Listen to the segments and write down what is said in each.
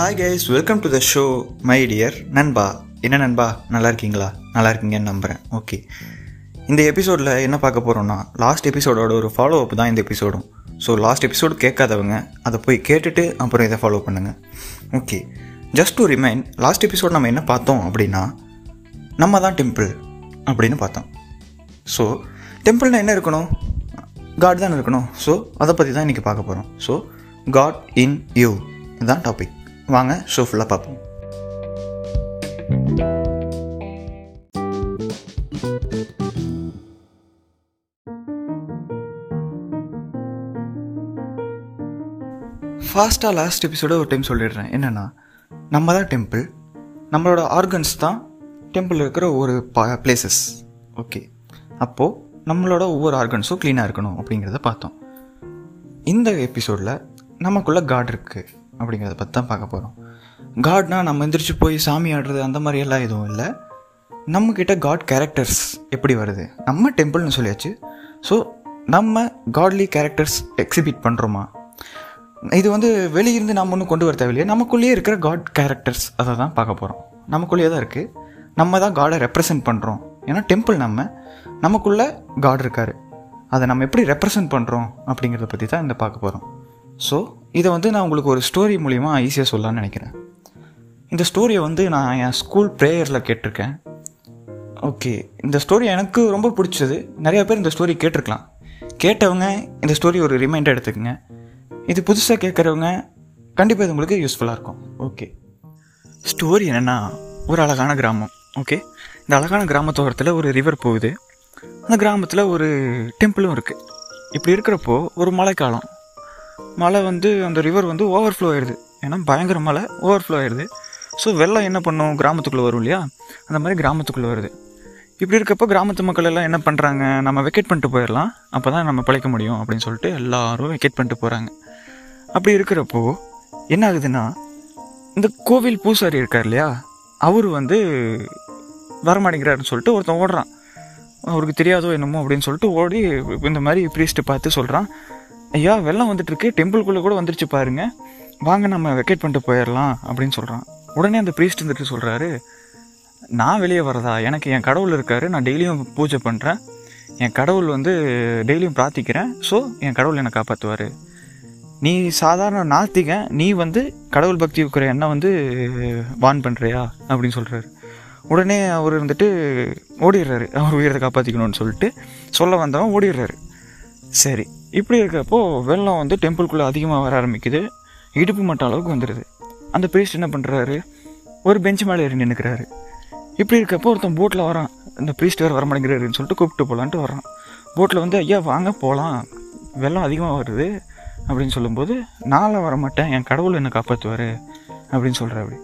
Hi guys welcome to the show my dear நண்பா. என்ன நண்பா? நல்லா இருக்கீங்களா நல்லா இருக்கீங்கன்னு நம்புகிறேன் ஓகே இந்த எபிசோடில் என்ன பார்க்க போகிறோம்னா லாஸ்ட் எபிசோடோட ஒரு ஃபாலோ அப் தான் இந்த எபிசோடும் ஸோ லாஸ்ட் எபிசோடு கேட்காதவங்க அதை போய் கேட்டுட்டு அப்புறம் இதை ஃபாலோ பண்ணுங்கள் okay just to remind last episode நம்ம என்ன பார்த்தோம் அப்படின்னா நம்ம தான் டெம்பிள் அப்படின்னு பார்த்தோம். ஸோ டெம்பிள்னால் என்ன இருக்கணும்? காட் தான் இருக்கணும். ஸோ அதை பற்றி தான் இன்றைக்கி பார்க்க போகிறோம் ஸோ காட் இன் யூ இதுதான் டாபிக் வாங்க ஷோ ஃபுல்லாக பார்ப்போம். ஃபாஸ்ட்டாக லாஸ்ட் எபிசோட ஒரு டைம் சொல்லிடுறேன். என்னென்னா நம்ம தான் டெம்பிள் நம்மளோட ஆர்கன்ஸ் தான் டெம்பிள் இருக்கிற ஒரு பா பிளேசஸ் ஓகே அப்போது நம்மளோட ஒவ்வொரு ஆர்கன்ஸும் க்ளீனாக இருக்கணும் அப்படிங்கிறத பார்த்தோம். இந்த எபிசோடில் நமக்குள்ளே காட் இருக்குது அப்படிங்கிறத பற்றி தான் பார்க்க போகிறோம் காட்னா நம்ம எந்திரிச்சு போய் சாமி ஆடுறது அந்த மாதிரியெல்லாம் எதுவும் இல்லை. நம்மக்கிட்ட காட் கேரக்டர்ஸ் எப்படி வருது? நம்ம டெம்பிள்னு சொல்லியாச்சு. ஸோ நம்ம காட்லி கேரக்டர்ஸ் எக்ஸிபிட் பண்ணுறோமா இது வந்து வெளியிருந்து நம்ம ஒன்றும் கொண்டு வர தேவையில்லையே. நமக்குள்ளேயே இருக்கிற காட் கேரக்டர்ஸ் அதை தான் பார்க்க போகிறோம் நமக்குள்ளேயே தான் இருக்குது நம்ம தான் காடை ரெப்ரசன்ட் பண்ணுறோம் ஏன்னா டெம்பிள் நம்ம. நமக்குள்ளே காட் இருக்கார். அதை நம்ம எப்படி ரெப்ரசன்ட் பண்ணுறோம் அப்படிங்கிறத பற்றி தான் இந்த பார்க்க போகிறோம் ஸோ இதை வந்து நான் உங்களுக்கு ஒரு ஸ்டோரி மூலிமா ஈஸியாக சொல்லலாம்னு நினைக்கிறேன். இந்த ஸ்டோரியை வந்து நான் என் ஸ்கூல் ப்ரேயரில் கேட்டிருக்கேன். ஓகே இந்த ஸ்டோரி எனக்கு ரொம்ப பிடிச்சது. நிறையா பேர் இந்த ஸ்டோரி கேட்டிருக்கலாம். கேட்டவங்க இந்த ஸ்டோரி ஒரு ரிமைண்டர் எடுத்துக்கோங்க. இது புதுசாக கேட்குறவங்க கண்டிப்பாக இது உங்களுக்கு யூஸ்ஃபுல்லாக இருக்கும். ஓகே ஸ்டோரி என்னென்னா ஒரு அழகான கிராமம். ஓகே இந்த அழகான கிராமத்தோரத்தில் ஒரு ரிவர் போகுது. அந்த கிராமத்தில் ஒரு டெம்பிளும் இருக்குது இப்படி இருக்கிறப்போ ஒரு மழைக்காலம். மழை வந்து அந்த ரிவர் வந்து ஓவர்ஃப்ளோ ஆயிடுது. ஏன்னா பயங்கர மழை ஓவர்ஃப்ளோ ஆயிடுது. ஸோ வெள்ளம் என்ன பண்ணும்? கிராமத்துக்குள்ளே வரும் இல்லையா? அந்த மாதிரி கிராமத்துக்குள்ளே வருது. இப்படி இருக்கப்போ கிராமத்து மக்கள் எல்லாம் என்ன பண்ணுறாங்க நம்ம வெக்கேட் பண்ணிட்டு போயிடலாம். அப்போ தான் நம்ம பிழைக்க முடியும் அப்படின்னு சொல்லிட்டு எல்லாரும் வெக்கேட் பண்ணிட்டு போகிறாங்க அப்படி இருக்கிறப்போ என்ன ஆகுதுன்னா இந்த கோவில் பூசாரி இருக்கார் இல்லையா? அவர் வந்து வரமாட்டேங்கிறாருன்னு சொல்லிட்டு ஒருத்தன் ஓடுறான். அவருக்கு தெரியாதோ என்னமோ அப்படின்னு சொல்லிட்டு ஓடி இந்த மாதிரி ப்ரீஸ்ட்டு பார்த்து சொல்கிறான் ஐயா வெள்ளம் வந்துட்டு இருக்கு டெம்பிள்குள்ளே கூட வந்துருச்சு பாருங்க. வாங்க நம்ம வெக்கேட் பண்ணிட்டு போயிடலாம் அப்படின்னு சொல்கிறான் உடனே அந்த ப்ரீஸ்ட் வந்துட்டு சொல்கிறாரு நான் வெளியே வரதா? எனக்கு என் கடவுள் இருக்காரு. நான் டெய்லியும் பூஜை பண்ணுறேன் என் கடவுள் வந்து டெய்லியும் பிரார்த்திக்கிறேன். ஸோ என் கடவுள் என்னை காப்பாற்றுவார் நீ சாதாரண நாத்திகன் நீ வந்து கடவுள் பக்தி இருக்கிற என்ன வந்து வான் பண்ணுறியா அப்படின்னு சொல்கிறாரு உடனே அவர் வந்துட்டு ஓடிடுறாரு. அவர் உயிரை காப்பாற்றிக்கணும்னு சொல்லிட்டு சொல்ல வந்தவன் ஓடிடுறாரு. சரி இப்படி இருக்கிறப்போ வெள்ளம் வந்து டெம்பிள்குள்ளே அதிகமாக வர ஆரம்பிக்குது. இடுப்பு மட்ட அளவுக்கு வந்துடுது அந்த பிரீஸ்ட் என்ன பண்ணுறாரு ஒரு பெஞ்ச் மேலே ஏறி நின்றுக்கிறாரு இப்படி இருக்கப்போ ஒருத்தன் போட்டில் வரான். இந்த ப்ரீஸ்ட் வேறு வர மாட்டேங்கிறாருன்னு சொல்லிட்டு கூப்பிட்டு போகலான்ட்டு வரான். போட்டில் வந்து ஐயா வாங்க போகலாம் வெள்ளம் அதிகமாக வருது. அப்படின்னு சொல்லும்போது நான்லாம் வர மாட்டேன் என் கடவுள் என்னை காப்பாற்றுவார் அப்படின்னு சொல்கிறாரு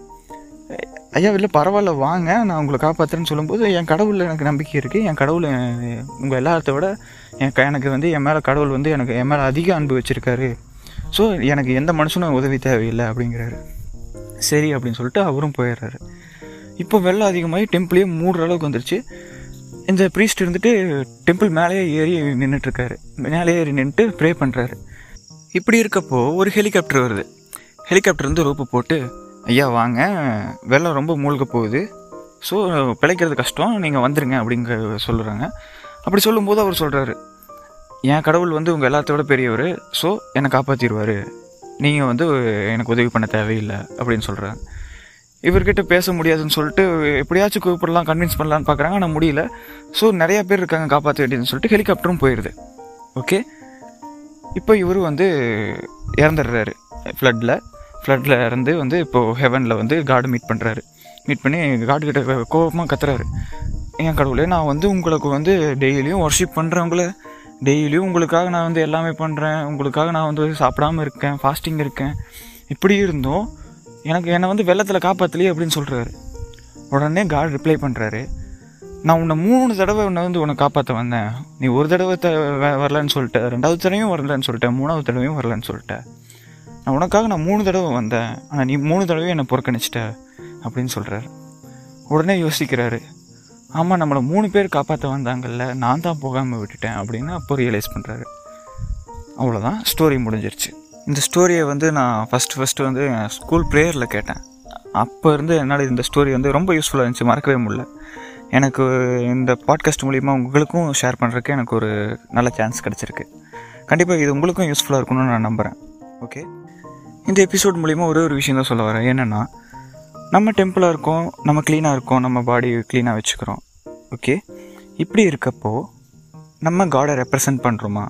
ஐயா இல்லை பரவாயில்ல வாங்க நான் உங்களை காப்பாற்றுறேன்னு சொல்லும்போது என் கடவுளில் எனக்கு நம்பிக்கை இருக்குது என் கடவுள் உங்கள் எல்லாத்த விட என் க எனக்கு வந்து என் மேலே கடவுள் வந்து எனக்கு என் மேலே அதிக அன்பு வச்சுருக்காரு. ஸோ எனக்கு எந்த மனுஷனும் உதவி தேவையில்லை அப்படிங்கிறாரு. சரி அப்படின்னு சொல்லிட்டு அவரும் போயிடுறாரு. இப்போ வெள்ளம் அதிகமாகி டெம்பிளையே மூடுற அளவுக்கு வந்துருச்சு. இந்த ப்ரீஸ்ட் இருந்துட்டு டெம்பிள் மேலேயே ஏறி நின்றுட்டுருக்காரு மேலே ஏறி நின்றுட்டு ப்ரே பண்ணுறாரு இப்படி இருக்கப்போ ஒரு ஹெலிகாப்டர் வருது. ஹெலிகாப்டர் வந்து ரோப்பு போட்டு ஐயா வாங்க. வெள்ளம் ரொம்ப மூழ்க போகுது. ஸோ பிழைக்கிறது கஷ்டம். நீங்கள் வந்துடுங்க அப்படிங்க சொல்லுறாங்க அப்படி சொல்லும்போது அவர் சொல்கிறாரு என் கடவுள் வந்து உங்கள் எல்லாத்தோட பெரியவர். ஸோ என்னை காப்பாற்றிடுவார் நீங்கள் வந்து எனக்கு உதவி பண்ண தேவையில்லை. அப்படின்னு சொல்கிறாங்க இவர்கிட்ட பேச முடியாதுன்னு சொல்லிட்டு எப்படியாச்சும் கூப்பிடலாம் கன்வின்ஸ் பண்ணலான்னு பார்க்குறாங்க ஆனால் முடியல. ஸோ நிறையா பேர் இருக்காங்க காப்பாற்ற வேண்டியதுன்னு சொல்லிட்டு ஹெலிகாப்டரும் போயிடுது ஓகே இப்போ இவர் வந்து இறந்துடுறாரு ஃப்ளட்டில் ஃப்ளட்டில் இருந்து வந்து இப்போது ஹெவனில் வந்து காடு மீட் பண்ணுறாரு மீட் பண்ணி காடுகிட்ட கோபமாக கத்துறாரு. என் கடவுளே நான் வந்து உங்களுக்கு வந்து டெய்லியும் ஒர்ஷிப் பண்ணுறவங்கள டெய்லியும் உங்களுக்காக நான் வந்து எல்லாமே பண்ணுறேன் உங்களுக்காக நான் வந்து சாப்பிடாம இருக்கேன் ஃபாஸ்டிங் இருக்கேன். இப்படி இருந்தும் எனக்கு என்னை வந்து வெள்ளத்தில் காப்பாற்றலையே அப்படின்னு சொல்கிறாரு உடனே காட் ரிப்ளை பண்ணுறாரு நான் உன்னை மூணு தடவை உன்னை வந்து உன்னை காப்பாற்ற வந்தேன். நீ ஒரு தடவை த வரலன்னு சொல்லிட்டேன் ரெண்டாவது தடவையும் வரலன்னு சொல்லிட்டேன் மூணாவது தடவையும் வரலன்னு சொல்லிட்டேன் நான் உனக்காக நான் மூணு தடவை வந்தேன். ஆனால் நீ மூணு தடவையும் என்னை புறக்கணிச்சிட்ட அப்படின்னு சொல்கிறாரு உடனே யோசிக்கிறாரு. ஆமாம் நம்மளை மூணு பேர் காப்பாற்ற வந்தாங்கல்ல நான் தான் போகாமல் விட்டுட்டேன் அப்படின்னு அப்போ ரியலைஸ் பண்ணுறாரு அவ்வளோதான் ஸ்டோரி முடிஞ்சிருச்சு. இந்த ஸ்டோரியை வந்து நான் ஃபஸ்ட்டு ஃபஸ்ட்டு வந்து ஸ்கூல் ப்ரேயரில் கேட்டேன். அப்போ இருந்து என்னால் இந்த ஸ்டோரி வந்து ரொம்ப யூஸ்ஃபுல்லாக இருந்துச்சு மறக்கவே முடியல. எனக்கு இந்த பாட்காஸ்ட் மூலிமா உங்களுக்கும் ஷேர் பண்ணுறதுக்கு எனக்கு ஒரு நல்ல சான்ஸ் கிடச்சிருக்கு. கண்டிப்பாக இது உங்களுக்கும் யூஸ்ஃபுல்லாக இருக்கணும்னு நான் நம்புகிறேன் ஓகே இந்த எபிசோட் மூலிமா ஒரே ஒரு விஷயம் தான் சொல்ல வரேன். என்னென்னா நம்ம டெம்பிளாக இருக்கோம் நம்ம க்ளீனாக இருக்கோம் நம்ம பாடி க்ளீனாக வச்சுக்கிறோம். ஓகே இப்படி இருக்கப்போ நம்ம காடை ரெப்ரசன்ட் பண்ணுறோமா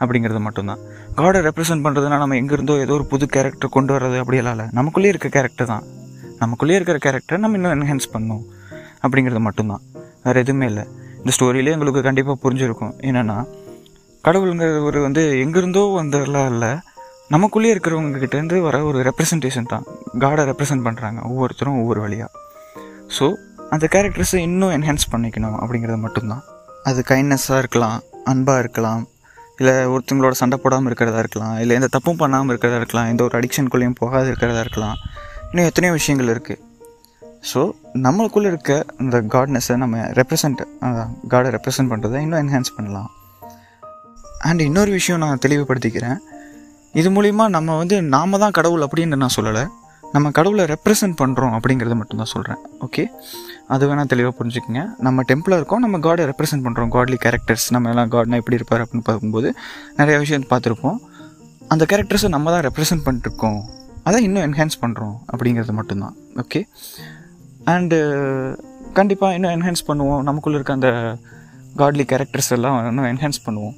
அப்படிங்கிறது மட்டும்தான். காடை ரெப்ரசன்ட் பண்ணுறதுனா நம்ம எங்கேருந்தோ ஏதோ ஒரு புது கேரக்டர் கொண்டு வர்றது அப்படியெல்லாம் இல்லை. நமக்குள்ளேயே இருக்க கேரக்டர் தான். நமக்குள்ளேயே இருக்கிற கேரக்டரை நம்ம இன்னும் என்ஹான்ஸ் பண்ணணும். அப்படிங்கிறது மட்டும்தான். வேறு எதுவுமே இல்லை. இந்த ஸ்டோரியிலே எங்களுக்கு கண்டிப்பாக புரிஞ்சிருக்கும். என்னென்னா கடவுளுங்கிற ஒரு வந்து எங்கேருந்தோ வந்ததெல்லாம் இல்லை. நமக்குள்ளேயே இருக்கிறவங்க கிட்டேருந்து வர ஒரு ரெப்ரசன்டேஷன் தான். காடை ரெப்ரசன்ட் பண்ணுறாங்க ஒவ்வொருத்தரும் ஒவ்வொரு வழியாக ஸோ அந்த கேரக்டர்ஸை இன்னும் என்ஹான்ஸ் பண்ணிக்கணும் அப்படிங்கிறது மட்டும்தான். அது கைண்ட்னஸ்ஸாக இருக்கலாம் அன்பாக இருக்கலாம் இல்லை ஒருத்தங்களோட சண்டை போடாமல் இருக்கிறதா இருக்கலாம் இல்லை எந்த தப்பும் பண்ணாமல் இருக்கிறதா இருக்கலாம் எந்த ஒரு அடிக்ஷனுக்குள்ளேயும் போகாத இருக்கிறதா இருக்கலாம். இன்னும் எத்தனையோ விஷயங்கள் இருக்குது ஸோ நம்மளுக்குள்ளே இருக்க இந்த காட்னஸை நம்ம ரெப்ரசன்ட் காடை ரெப்ரசன்ட் பண்ணுறதை இன்னும் என்ஹான்ஸ் பண்ணலாம். அண்ட் இன்னொரு விஷயம் நான் தெளிவுபடுத்திக்கிறேன். இது மூலிமா நம்ம வந்து நாம தான் கடவுள் அப்படின்னு நான் சொல்லலை. நம்ம கடவுளை ரெப்ரசன்ட் பண்ணுறோம் அப்படிங்கிறத மட்டும்தான் சொல்கிறேன் ஓகே அது வேணால் தெளிவாக புரிஞ்சுக்கோங்க. நம்ம டெம்பிளாக இருக்கோம் நம்ம காடை ரெப்ரசன்ட் பண்ணுறோம் காட்லி கேரக்டர்ஸ் நம்ம எல்லாம் காட்னா எப்படி இருப்பார் அப்படின்னு பார்க்கும்போது நிறைய விஷயம் பார்த்துருப்போம். அந்த கேரக்டர்ஸை நம்ம தான் ரெப்ரசன்ட் பண்ணிட்டுருக்கோம். அதை இன்னும் என்ஹான்ஸ் பண்ணுறோம் அப்படிங்கிறது மட்டும்தான் ஓகே அண்டு கண்டிப்பாக இன்னும் என்ஹான்ஸ் பண்ணுவோம். நமக்குள்ளே இருக்க அந்த காட்லி கேரக்டர்ஸ் எல்லாம் இன்னும் என்ஹான்ஸ் பண்ணுவோம்.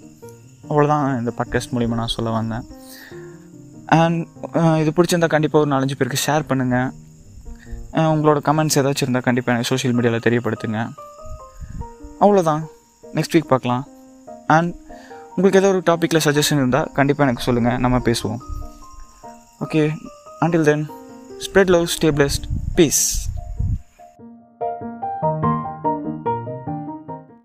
அவ்வளோதான் இந்த பாட்காஸ்ட் மூலிமா நான் சொல்ல வந்தேன். அண்ட் இது பிடிச்சிருந்தா கண்டிப்பாக ஒரு நாலஞ்சு பேருக்கு ஷேர் பண்ணுங்கள் உங்களோட கமெண்ட்ஸ் ஏதாச்சும் இருந்தால் கண்டிப்பாக எனக்கு சோஷியல் மீடியாவில் தெரியப்படுத்துங்க. அவ்வளோதான் நெக்ஸ்ட் வீக் பார்க்கலாம். அண்ட் உங்களுக்கு ஏதோ ஒரு டாப்பிக்கில் சஜஷன் இருந்தால் கண்டிப்பாக எனக்கு சொல்லுங்கள் நம்ம பேசுவோம். Okay until then spread love stay blessed peace